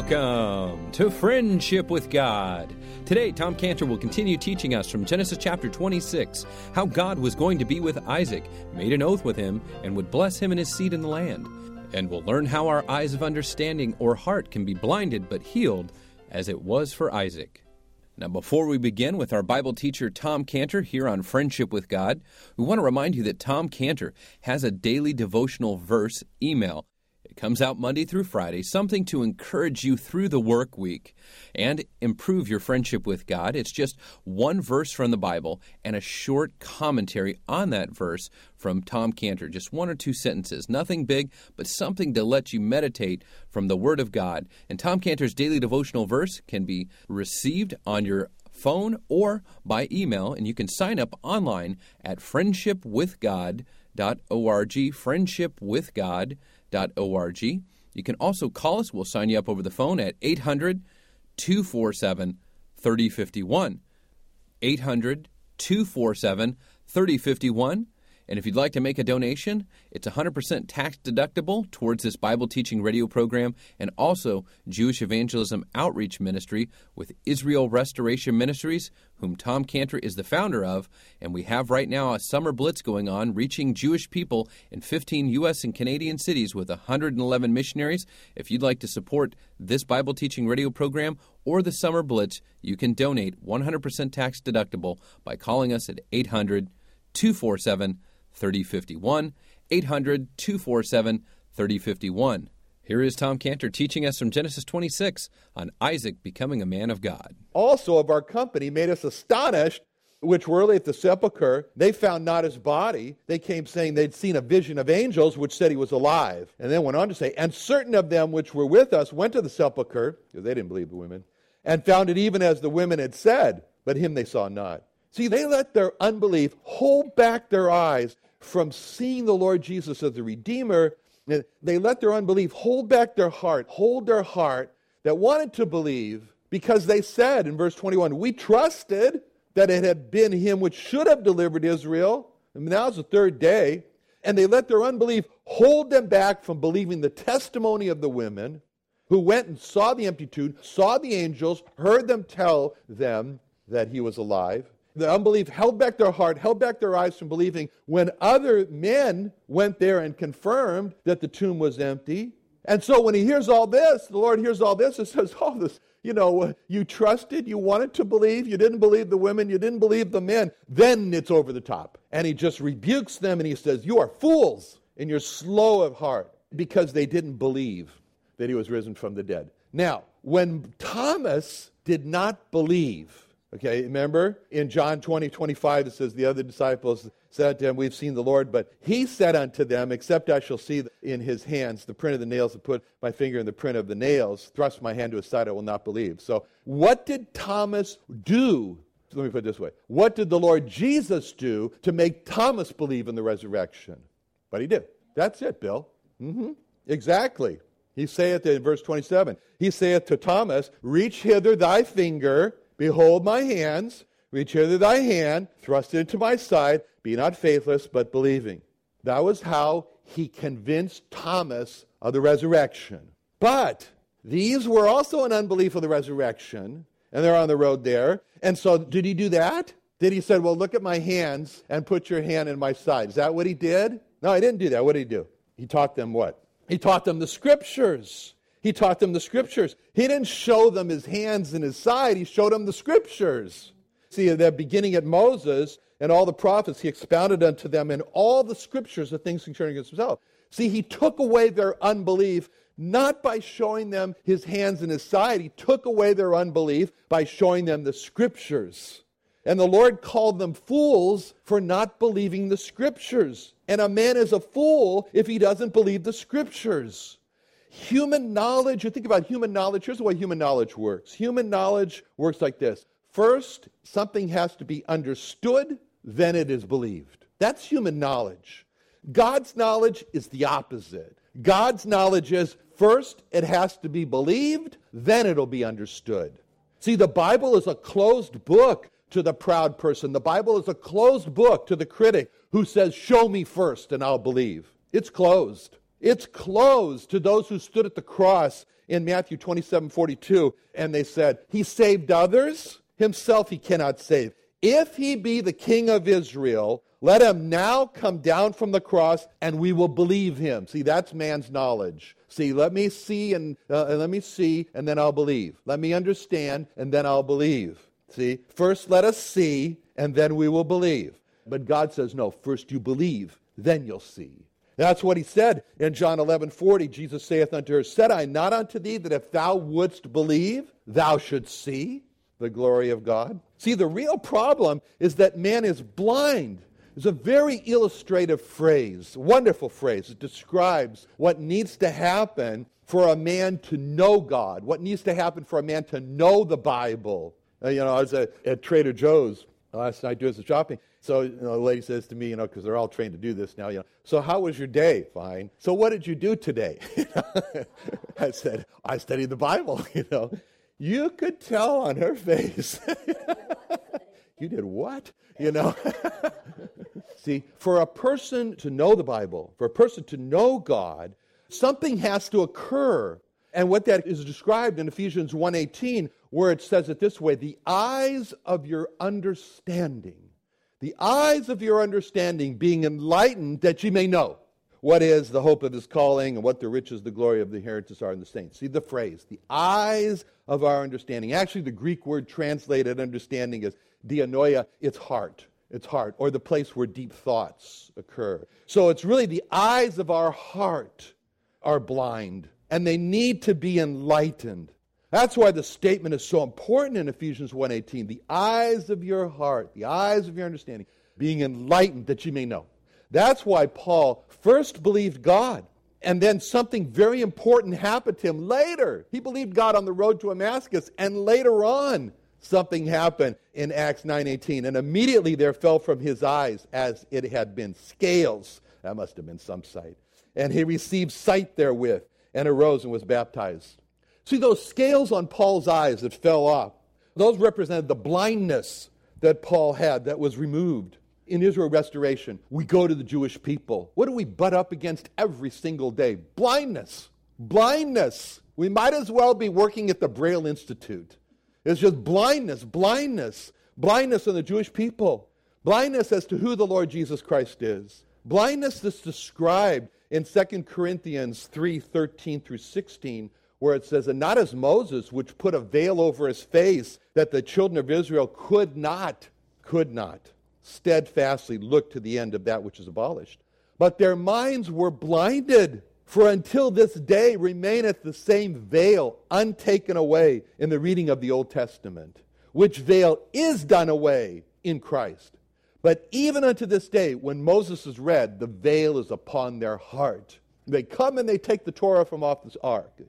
Welcome to Friendship with God. Today, Tom Cantor will continue teaching us from Genesis chapter 26 how God was going to be with Isaac, made an oath with him, and would bless him and his seed in the land. And we'll learn how our eyes of understanding or heart can be blinded but healed, as it was for Isaac. Now, before we begin with our Bible teacher Tom Cantor here on Friendship with God, we want to remind you that Tom Cantor has a daily devotional verse email comes out Monday through Friday, something to encourage you through the work week and improve your friendship with God. It's just one verse from the Bible and a short commentary on that verse from Tom Cantor. Just one or two sentences. Nothing big, but something to let you meditate from the Word of God. And Tom Cantor's daily devotional verse can be received on your phone or by email, and you can sign up online at friendshipwithgod.org. Friendshipwithgod.org org. You can also call us. We'll sign you up over the phone at 800 247 3051. 800 247 3051. And if you'd like to make a donation, it's 100% tax deductible towards this Bible teaching radio program and also Jewish Evangelism Outreach Ministry with Israel Restoration Ministries, whom Tom Cantor is the founder of. And we have right now a summer blitz going on, reaching Jewish people in 15 U.S. and Canadian cities with 111 missionaries. If you'd like to support this Bible teaching radio program or the summer blitz, you can donate 100% tax deductible by calling us at 800 247 3051, 800 247 3051. Here is Tom Cantor teaching us from Genesis 26 on Isaac becoming a man of God. Also, of our company made us astonished, which were early at the sepulchre. They found not his body. They came saying they'd seen a vision of angels, which said he was alive. And then went on to say, And certain of them which were with us went to the sepulchre, because they didn't believe the women, and found it even as the women had said, but him they saw not. See, they let their unbelief hold back their eyes from seeing the Lord Jesus as the Redeemer. They let their unbelief hold back their heart, hold their heart that wanted to believe because they said in verse 21, We trusted that it had been him which should have delivered Israel. And now it's the third day. And they let their unbelief hold them back from believing the testimony of the women who went and saw the empty tomb, saw the angels, heard them tell them that he was alive. The unbelief held back their heart, held back their eyes from believing when other men went there and confirmed that the tomb was empty. And so when he hears all this, the Lord hears all this and says, Oh, this, you know, uh, you trusted, you wanted to believe, you didn't believe the women, you didn't believe the men. Then it's over the top. And he just rebukes them and he says, You are fools and you're slow of heart because they didn't believe that he was risen from the dead. Now, when Thomas did not believe, Okay, remember in John 20, 25, it says, The other disciples said unto him, We've seen the Lord. But he said unto them, Except I shall see in his hands the print of the nails, and put my finger in the print of the nails, thrust my hand to his side, I will not believe. So, what did Thomas do? Let me put it this way What did the Lord Jesus do to make Thomas believe in the resurrection? But he did. That's it, Bill. Mm-hmm. Exactly. He saith in verse 27, He saith to Thomas, Reach hither thy finger Behold my hands, reach hither thy hand, thrust it into my side, be not faithless, but believing. That was how he convinced Thomas of the resurrection. But these were also an unbelief of the resurrection, and they're on the road there. And so, did he do that? Did he say, Well, look at my hands and put your hand in my side? Is that what he did? No, he didn't do that. What did he do? He taught them what? He taught them the scriptures. He taught them the scriptures. He didn't show them his hands and his side, he showed them the scriptures. See, they're beginning at Moses and all the prophets, he expounded unto them in all the scriptures the things concerning himself. See, he took away their unbelief not by showing them his hands and his side, he took away their unbelief by showing them the scriptures. And the Lord called them fools for not believing the scriptures. And a man is a fool if he doesn't believe the scriptures. Human knowledge, you think about human knowledge, here's the way human knowledge works. Human knowledge works like this first, something has to be understood, then it is believed. That's human knowledge. God's knowledge is the opposite. God's knowledge is first, it has to be believed, then it'll be understood. See, the Bible is a closed book to the proud person. The Bible is a closed book to the critic who says, Show me first and I'll believe. It's closed. It's closed to those who stood at the cross in Matthew 27 42, and they said, He saved others, himself he cannot save. If he be the king of Israel, let him now come down from the cross and we will believe him. See, that's man's knowledge. See, let me see and uh, let me see and then I'll believe. Let me understand and then I'll believe. See, first let us see and then we will believe. But God says, no, first you believe, then you'll see. That's what he said in John 11 40. Jesus saith unto her, Said I not unto thee that if thou wouldst believe, thou shouldst see the glory of God? See, the real problem is that man is blind. It's a very illustrative phrase, wonderful phrase. It describes what needs to happen for a man to know God, what needs to happen for a man to know the Bible. Uh, you know, I was at, at Trader Joe's last night doing some shopping. So you know, the lady says to me, you know, because they're all trained to do this now, you know, so how was your day? Fine. So what did you do today? I said, I studied the Bible, you know. You could tell on her face. you did what? You know. See, for a person to know the Bible, for a person to know God, something has to occur. And what that is described in Ephesians 1:18 where it says it this way, the eyes of your understanding the eyes of your understanding being enlightened that ye may know what is the hope of his calling and what the riches, the glory of the inheritance are in the saints. See the phrase, the eyes of our understanding. Actually, the Greek word translated understanding is dianoia, it's heart. It's heart, or the place where deep thoughts occur. So it's really the eyes of our heart are blind, and they need to be enlightened. That's why the statement is so important in Ephesians 1:18. The eyes of your heart, the eyes of your understanding, being enlightened that you may know. That's why Paul first believed God, and then something very important happened to him later. He believed God on the road to Damascus, and later on something happened in Acts 9:18, and immediately there fell from his eyes as it had been scales. That must have been some sight. And he received sight therewith, and arose and was baptized. See, those scales on Paul's eyes that fell off, those represented the blindness that Paul had that was removed. In Israel restoration, we go to the Jewish people. What do we butt up against every single day? Blindness. Blindness. We might as well be working at the Braille Institute. It's just blindness, blindness, blindness in the Jewish people, blindness as to who the Lord Jesus Christ is. Blindness that's described in 2 Corinthians 3 13 through 16 where it says, And not as Moses, which put a veil over his face, that the children of Israel could not, could not steadfastly look to the end of that which is abolished. But their minds were blinded, for until this day remaineth the same veil untaken away in the reading of the Old Testament, which veil is done away in Christ. But even unto this day, when Moses is read, the veil is upon their heart. They come and they take the Torah from off this ark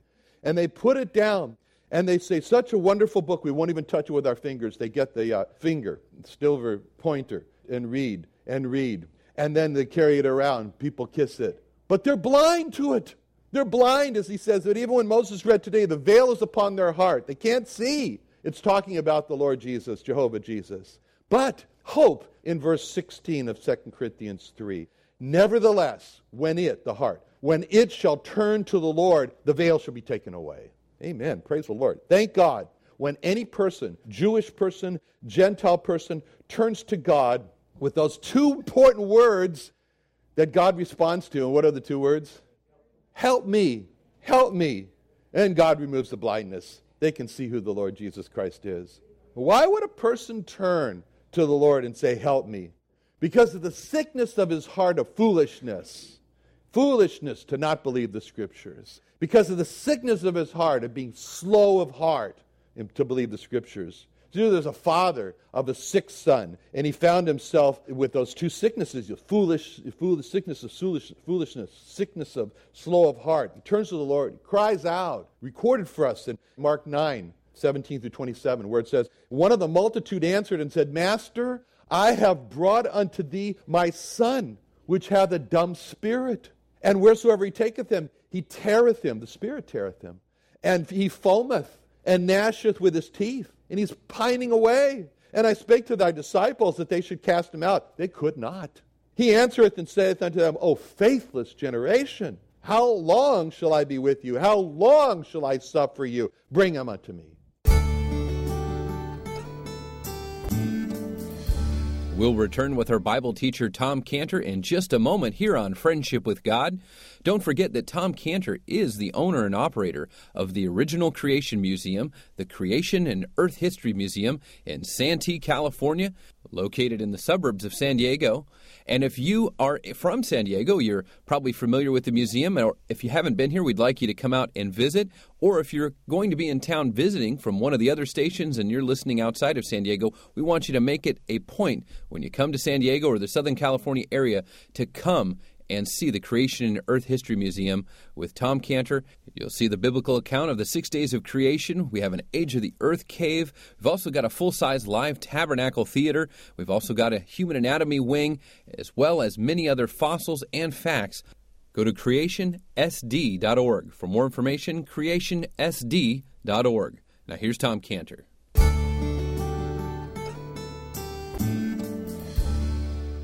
and they put it down and they say, Such a wonderful book, we won't even touch it with our fingers. They get the uh, finger, silver pointer, and read and read. And then they carry it around. People kiss it. But they're blind to it. They're blind, as he says, that even when Moses read today, the veil is upon their heart. They can't see. It's talking about the Lord Jesus, Jehovah Jesus. But hope in verse 16 of 2 Corinthians 3. Nevertheless, when it, the heart, when it shall turn to the Lord, the veil shall be taken away. Amen. Praise the Lord. Thank God. When any person, Jewish person, Gentile person, turns to God with those two important words that God responds to, and what are the two words? Help me. Help me. And God removes the blindness. They can see who the Lord Jesus Christ is. Why would a person turn to the Lord and say, Help me? Because of the sickness of his heart of foolishness foolishness to not believe the scriptures because of the sickness of his heart of being slow of heart to believe the scriptures. So there's a father of a sick son, and he found himself with those two sicknesses: foolish, foolish sickness of foolish, foolishness, sickness of slow of heart. He turns to the Lord, cries out, recorded for us in Mark 9, 17 through 27, where it says, One of the multitude answered and said, Master, I have brought unto thee my son, which hath a dumb spirit. And wheresoever he taketh him, he teareth him, the Spirit teareth him. And he foameth and gnasheth with his teeth, and he's pining away. And I spake to thy disciples that they should cast him out. They could not. He answereth and saith unto them, O faithless generation, How long shall I be with you? How long shall I suffer you? Bring him unto me. We'll return with our Bible teacher Tom Cantor in just a moment here on Friendship with God. Don't forget that Tom Cantor is the owner and operator of the Original Creation Museum, the Creation and Earth History Museum in Santee, California, located in the suburbs of San Diego. And if you are from San Diego, you're probably familiar with the museum, or if you haven't been here, we'd like you to come out and visit. Or if you're going to be in town visiting from one of the other stations and you're listening outside of San Diego, we want you to make it a point when you come to San Diego or the Southern California area to come and see the Creation and Earth History Museum with Tom Cantor. You'll see the biblical account of the six days of creation. We have an Age of the Earth cave. We've also got a full size live tabernacle theater. We've also got a human anatomy wing, as well as many other fossils and facts. Go to creationsd.org. For more information, creationsd.org. Now, here's Tom Cantor.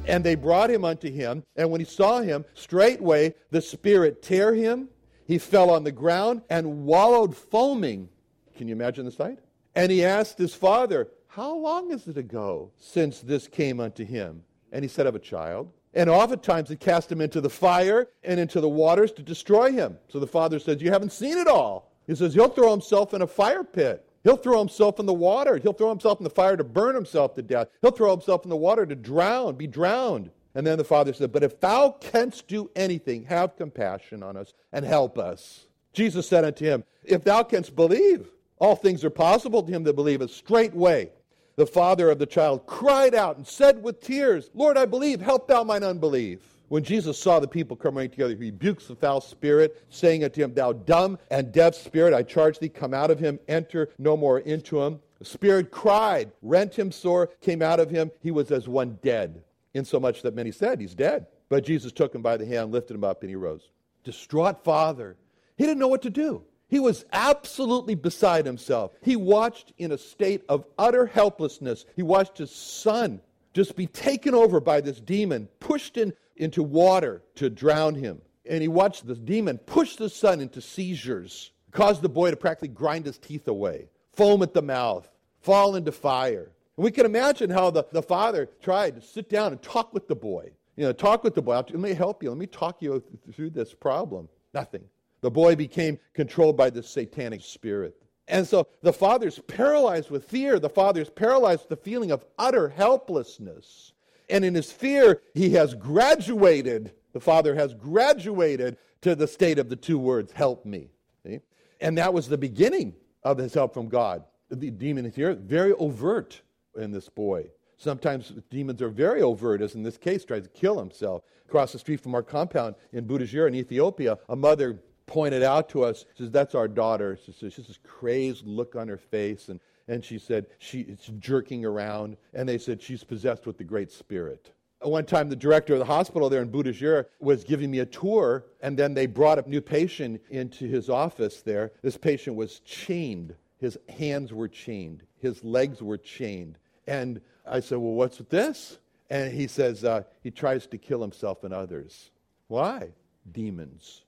And they brought him unto him, and when he saw him, straightway the Spirit tear him. He fell on the ground and wallowed foaming. Can you imagine the sight? And he asked his father, How long is it ago since this came unto him? And he said, Of a child. And oftentimes he cast him into the fire and into the waters to destroy him. So the father says, You haven't seen it all. He says, He'll throw himself in a fire pit. He'll throw himself in the water. He'll throw himself in the fire to burn himself to death. He'll throw himself in the water to drown, be drowned. And then the father said, But if thou canst do anything, have compassion on us and help us. Jesus said unto him, If thou canst believe, all things are possible to him that believeth. Straightway the father of the child cried out and said with tears, Lord, I believe, help thou mine unbelief. When Jesus saw the people coming together, he rebukes the foul spirit, saying unto him, Thou dumb and deaf spirit, I charge thee, come out of him, enter no more into him. The spirit cried, rent him sore, came out of him. He was as one dead, insomuch that many said, He's dead. But Jesus took him by the hand, lifted him up, and he rose. Distraught father. He didn't know what to do. He was absolutely beside himself. He watched in a state of utter helplessness. He watched his son just be taken over by this demon, pushed in into water to drown him. And he watched this demon push the son into seizures, cause the boy to practically grind his teeth away, foam at the mouth, fall into fire. And we can imagine how the, the father tried to sit down and talk with the boy. You know, talk with the boy. Let me help you. Let me talk you through this problem. Nothing. The boy became controlled by this satanic spirit. And so the father's paralyzed with fear. The father's paralyzed with the feeling of utter helplessness. And in his fear, he has graduated, the father has graduated to the state of the two words, help me. See? And that was the beginning of his help from God. The demon is here, very overt in this boy. Sometimes demons are very overt, as in this case, tries to kill himself. Across the street from our compound in Budajir in Ethiopia, a mother pointed out to us, says, That's our daughter. She says, this crazed look on her face. And and she said she's jerking around, and they said she's possessed with the Great Spirit. One time, the director of the hospital there in Budajir was giving me a tour, and then they brought a new patient into his office there. This patient was chained. His hands were chained, his legs were chained. And I said, Well, what's with this? And he says, uh, He tries to kill himself and others. Why? Demons.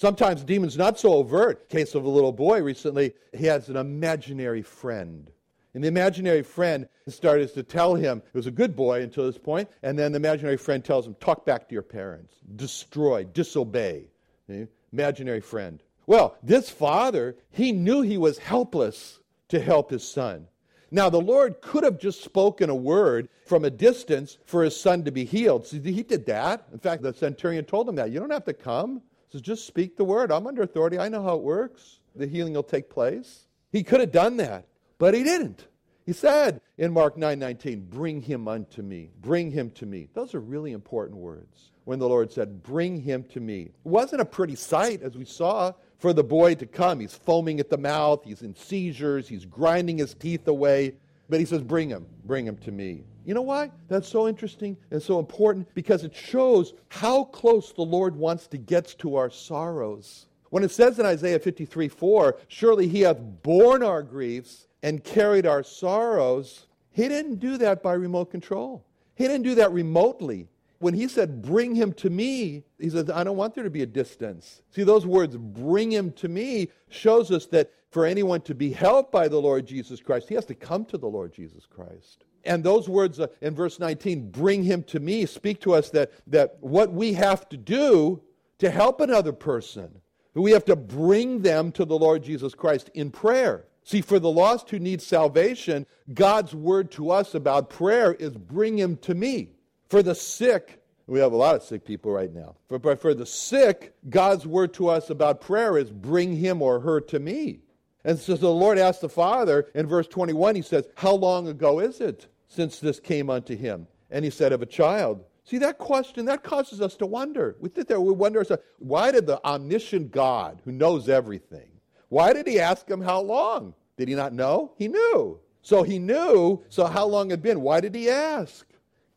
Sometimes demons not so overt. Case of a little boy recently, he has an imaginary friend. And the imaginary friend started to tell him, he was a good boy until this point, and then the imaginary friend tells him, talk back to your parents, destroy, disobey. Imaginary friend. Well, this father, he knew he was helpless to help his son. Now, the Lord could have just spoken a word from a distance for his son to be healed. See, he did that. In fact, the centurion told him that. You don't have to come says, just speak the word. I'm under authority. I know how it works. The healing will take place. He could have done that, but he didn't. He said in Mark 9:19, "Bring him unto me. Bring him to me." Those are really important words. When the Lord said, "Bring him to me." It wasn't a pretty sight as we saw for the boy to come. He's foaming at the mouth, he's in seizures, he's grinding his teeth away, but he says, "Bring him. Bring him to me." You know why? That's so interesting and so important because it shows how close the Lord wants to get to our sorrows. When it says in Isaiah 53 4, surely he hath borne our griefs and carried our sorrows, he didn't do that by remote control. He didn't do that remotely. when he said, Bring him to me, he says, I don't want there to be a distance. See, those words, bring him to me, shows us that for anyone to be helped by the Lord Jesus Christ, he has to come to the Lord Jesus Christ. And those words uh, in verse 19, bring him to me, speak to us that, that what we have to do to help another person, we have to bring them to the Lord Jesus Christ in prayer. See, for the lost who need salvation, God's word to us about prayer is bring him to me. For the sick, we have a lot of sick people right now. For, for the sick, God's word to us about prayer is bring him or her to me. And so the Lord asked the Father in verse 21, he says, How long ago is it since this came unto him? And he said, Of a child. See, that question, that causes us to wonder. We sit there, we wonder, why did the omniscient God, who knows everything, why did he ask him how long? Did he not know? He knew. So he knew, so how long had been? Why did he ask?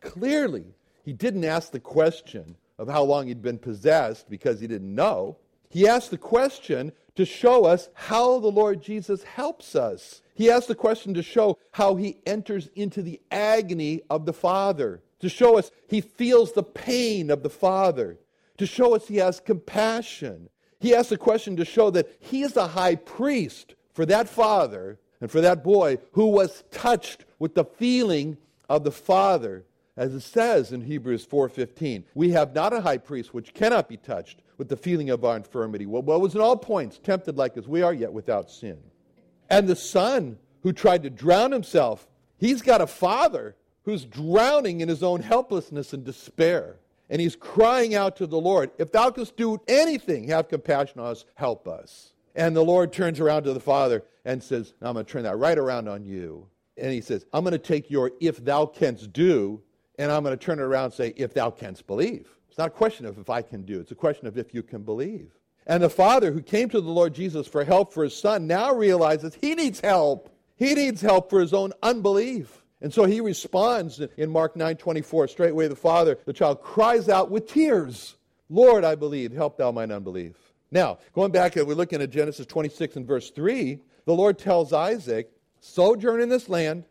Clearly, he didn't ask the question of how long he'd been possessed because he didn't know. He asked the question to show us how the Lord Jesus helps us. He asked the question to show how he enters into the agony of the Father, to show us he feels the pain of the Father, to show us he has compassion. He asked the question to show that he is the high priest for that father and for that boy who was touched with the feeling of the Father as it says in Hebrews 4:15, we have not a high priest which cannot be touched with the feeling of our infirmity. Well, well, was in all points tempted like as we are, yet without sin. And the son who tried to drown himself, he's got a father who's drowning in his own helplessness and despair. And he's crying out to the Lord, If thou canst do anything, have compassion on us, help us. And the Lord turns around to the father and says, I'm going to turn that right around on you. And he says, I'm going to take your if thou canst do and I'm going to turn it around and say, if thou canst believe. It's not a question of if I can do, it's a question of if you can believe. And the father who came to the Lord Jesus for help for his son now realizes he needs help. He needs help for his own unbelief. And so he responds in Mark 9 24. Straightway the father, the child cries out with tears, Lord, I believe, help thou mine unbelief. Now, going back, we're looking at Genesis 26 and verse 3. The Lord tells Isaac, Sojourn in this land,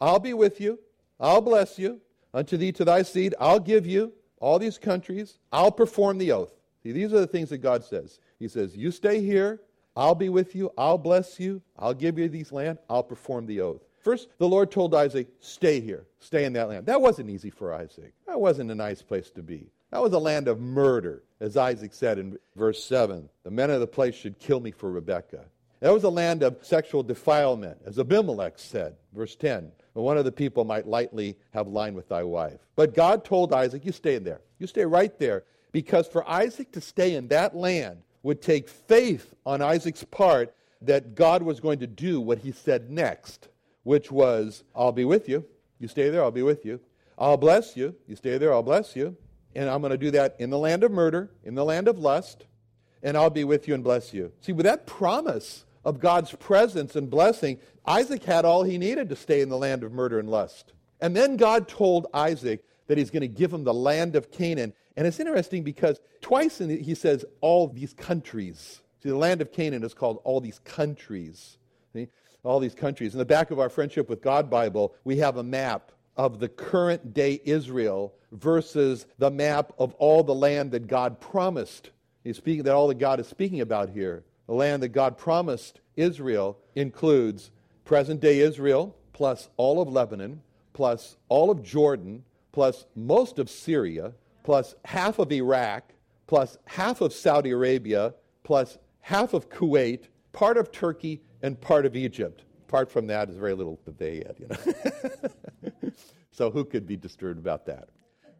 I'll be with you, I'll bless you, Unto thee, to thy seed, I'll give you all these countries. I'll perform the oath. See, these are the things that God says. He says, You stay here. I'll be with you. I'll bless you. I'll give you these land. I'll perform the oath. First, the Lord told Isaac, Stay here. Stay in that land. That wasn't easy for Isaac. That wasn't a nice place to be. That was a land of murder, as Isaac said in verse 7. The men of the place should kill me for Rebekah. That was a land of sexual defilement, as Abimelech said, verse 10 one of the people might lightly have line with thy wife. But God told Isaac, You stay in there. You stay right there. Because for Isaac to stay in that land would take faith on Isaac's part that God was going to do what he said next, which was, I'll be with you. You stay there, I'll be with you. I'll bless you. You stay there, I'll bless you. And I'm going to do that in the land of murder, in the land of lust, and I'll be with you and bless you. See, with that promise, of God's presence and blessing, Isaac had all he needed to stay in the land of murder and lust. And then God told Isaac that he's going to give him the land of Canaan. And it's interesting because twice the, he says, all these countries. See, the land of Canaan is called all these countries. See? All these countries. In the back of our Friendship with God Bible, we have a map of the current day Israel versus the map of all the land that God promised. He's speaking that all that God is speaking about here. The land that God promised Israel includes present day Israel, plus all of Lebanon, plus all of Jordan, plus most of Syria, plus half of Iraq, plus half of Saudi Arabia, plus half of Kuwait, part of Turkey, and part of Egypt. Apart from that, is very little that they had, you know. so who could be disturbed about that?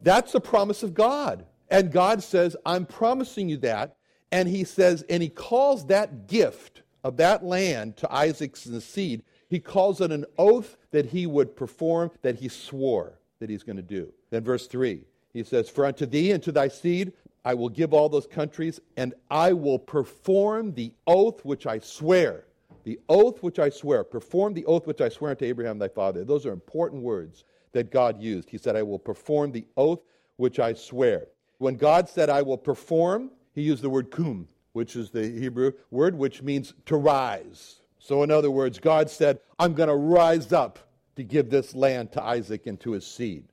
That's the promise of God. And God says, I'm promising you that and he says, and he calls that gift of that land to Isaac's seed, he calls it an oath that he would perform, that he swore that he's going to do. Then, verse 3, he says, For unto thee and to thy seed I will give all those countries, and I will perform the oath which I swear. The oath which I swear. Perform the oath which I swear unto Abraham thy father. Those are important words that God used. He said, I will perform the oath which I swear. When God said, I will perform, he used the word kum, which is the Hebrew word which means to rise. So, in other words, God said, I'm going to rise up to give this land to Isaac and to his seed.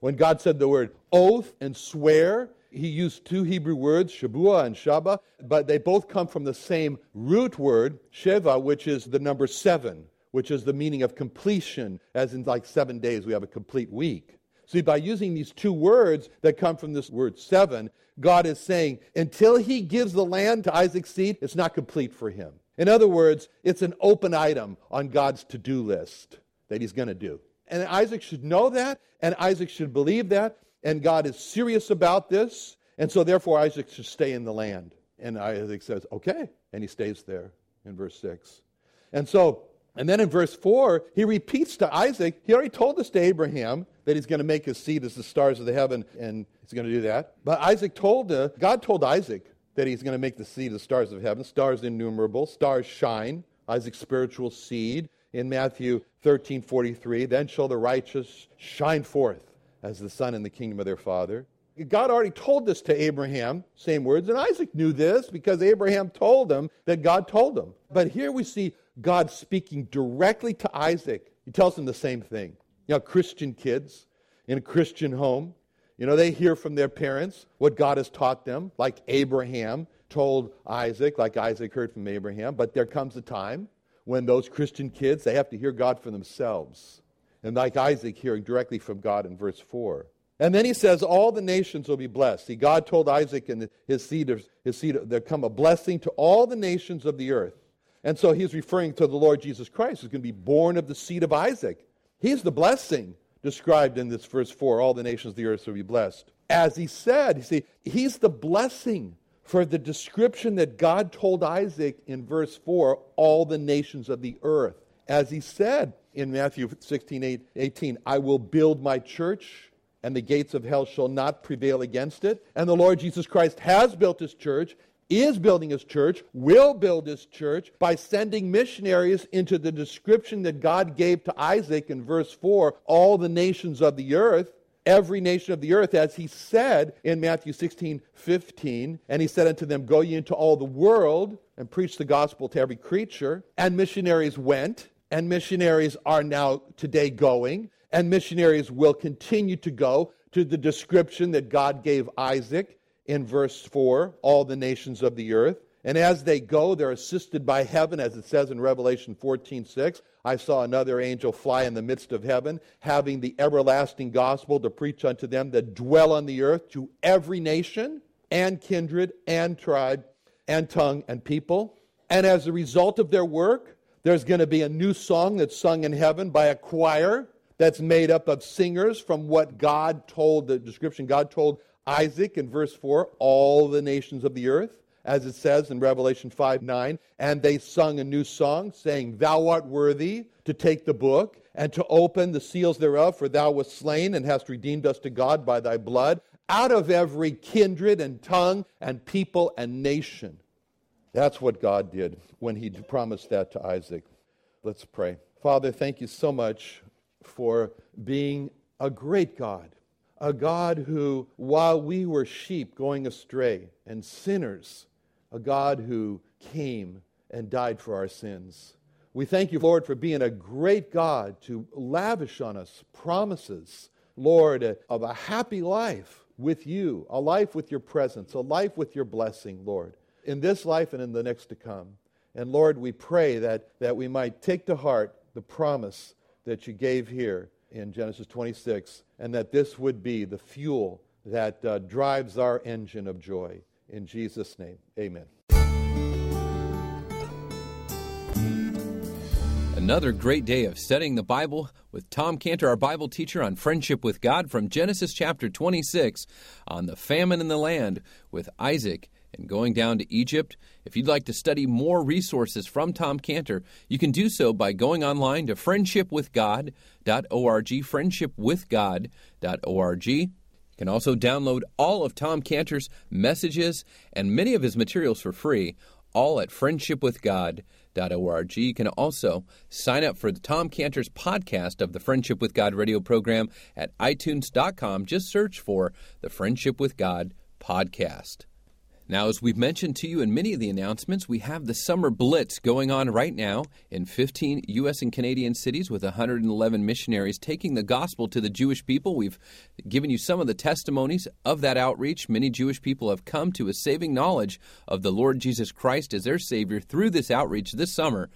When God said the word oath and swear, he used two Hebrew words, shabua and shaba, but they both come from the same root word, sheva, which is the number seven, which is the meaning of completion, as in like seven days we have a complete week. See, by using these two words that come from this word seven, God is saying, until he gives the land to Isaac's seed, it's not complete for him. In other words, it's an open item on God's to do list that he's going to do. And Isaac should know that, and Isaac should believe that, and God is serious about this, and so therefore Isaac should stay in the land. And Isaac says, okay, and he stays there in verse 6. And so, and then in verse 4, he repeats to Isaac, he already told this to Abraham, that he's going to make his seed as the stars of the heaven, and he's going to do that. But Isaac told, uh, God told Isaac that he's going to make the seed the stars of heaven, stars innumerable, stars shine, Isaac's spiritual seed. In Matthew 13 43, then shall the righteous shine forth as the sun in the kingdom of their father. God already told this to Abraham, same words, and Isaac knew this because Abraham told him that God told him. But here we see God speaking directly to Isaac. He tells him the same thing. You know, Christian kids in a Christian home, you know, they hear from their parents what God has taught them, like Abraham told Isaac, like Isaac heard from Abraham. But there comes a time when those Christian kids, they have to hear God for themselves. And like Isaac hearing directly from God in verse 4. And then he says, All the nations will be blessed. See, God told Isaac and his seed, his seed, there come a blessing to all the nations of the earth. And so he's referring to the Lord Jesus Christ, who's going to be born of the seed of Isaac. He's the blessing described in this verse 4 all the nations of the earth will be blessed. As he said, you see, he's the blessing for the description that God told Isaac in verse 4 all the nations of the earth. As he said in Matthew 16 8, 18, I will build my church, and the gates of hell shall not prevail against it. And the Lord Jesus Christ has built his church, is building his church, will build his church by sending missionaries into the description that God gave to Isaac in verse 4 all the nations of the earth, every nation of the earth, as he said in Matthew 16 15. And he said unto them, Go ye into all the world and preach the gospel to every creature. And missionaries went, and missionaries are now today going, and missionaries will continue to go to the description that God gave Isaac in verse 4 all the nations of the earth. And as they go, they're assisted by heaven, as it says in Revelation 14 6. I saw another angel fly in the midst of heaven, having the everlasting gospel to preach unto them that dwell on the earth, to every nation and kindred and tribe and tongue and people. And as a result of their work, there's going to be a new song that's sung in heaven by a choir that's made up of singers from what God told, the description God told Isaac in verse 4, all the nations of the earth, as it says in Revelation 5 9. And they sung a new song, saying, Thou art worthy to take the book and to open the seals thereof, for thou wast slain and hast redeemed us to God by thy blood out of every kindred and tongue and people and nation. That's what God did when he promised that to Isaac. Let's pray. Father, thank you so much for being a great God a God who, while we were sheep going astray and sinners, a God who came and died for our sins. We thank you, Lord, for being a great God to lavish on us promises, Lord, of a happy life with you, a life with your presence, a life with your blessing, Lord, in this life and in the next to come. And Lord, we pray that, that we might take to heart the promise that you gave here in Genesis 26, and that this would be the fuel that uh, drives our engine of joy. In Jesus' name, amen. Another great day of studying the Bible with Tom Cantor, our Bible teacher on friendship with God from Genesis chapter 26 on the famine in the land with Isaac and going down to Egypt. If you'd like to study more resources from Tom Cantor, you can do so by going online to friendshipwithgod.org, friendshipwithgod.org. You can also download all of Tom Cantor's messages and many of his materials for free, all at friendshipwithgod.org. You can also sign up for the Tom Cantor's podcast of the Friendship with God radio program at itunes.com. Just search for the Friendship with God podcast. Now, as we've mentioned to you in many of the announcements, we have the Summer Blitz going on right now in 15 U.S. and Canadian cities with 111 missionaries taking the gospel to the Jewish people. We've given you some of the testimonies of that outreach. Many Jewish people have come to a saving knowledge of the Lord Jesus Christ as their Savior through this outreach this summer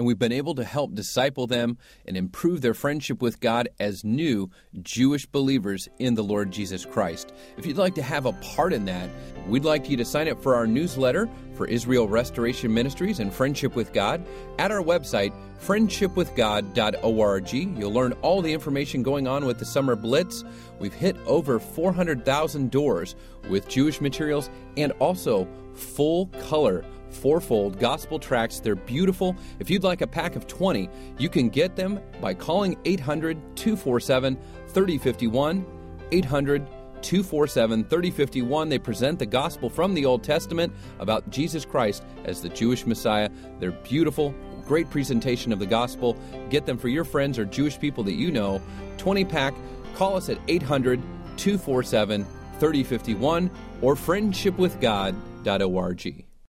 and we've been able to help disciple them and improve their friendship with God as new Jewish believers in the Lord Jesus Christ. If you'd like to have a part in that, we'd like you to sign up for our newsletter for Israel Restoration Ministries and Friendship with God at our website, friendshipwithgod.org. You'll learn all the information going on with the Summer Blitz. We've hit over 400,000 doors with Jewish materials and also full color fourfold gospel tracts. They're beautiful. If you'd like a pack of 20, you can get them by calling 800 247 3051. 800 247 3051. They present the gospel from the Old Testament about Jesus Christ as the Jewish Messiah. They're beautiful, great presentation of the gospel. Get them for your friends or Jewish people that you know. 20 pack. Call us at 800 247 3051 or friendshipwithgod.org.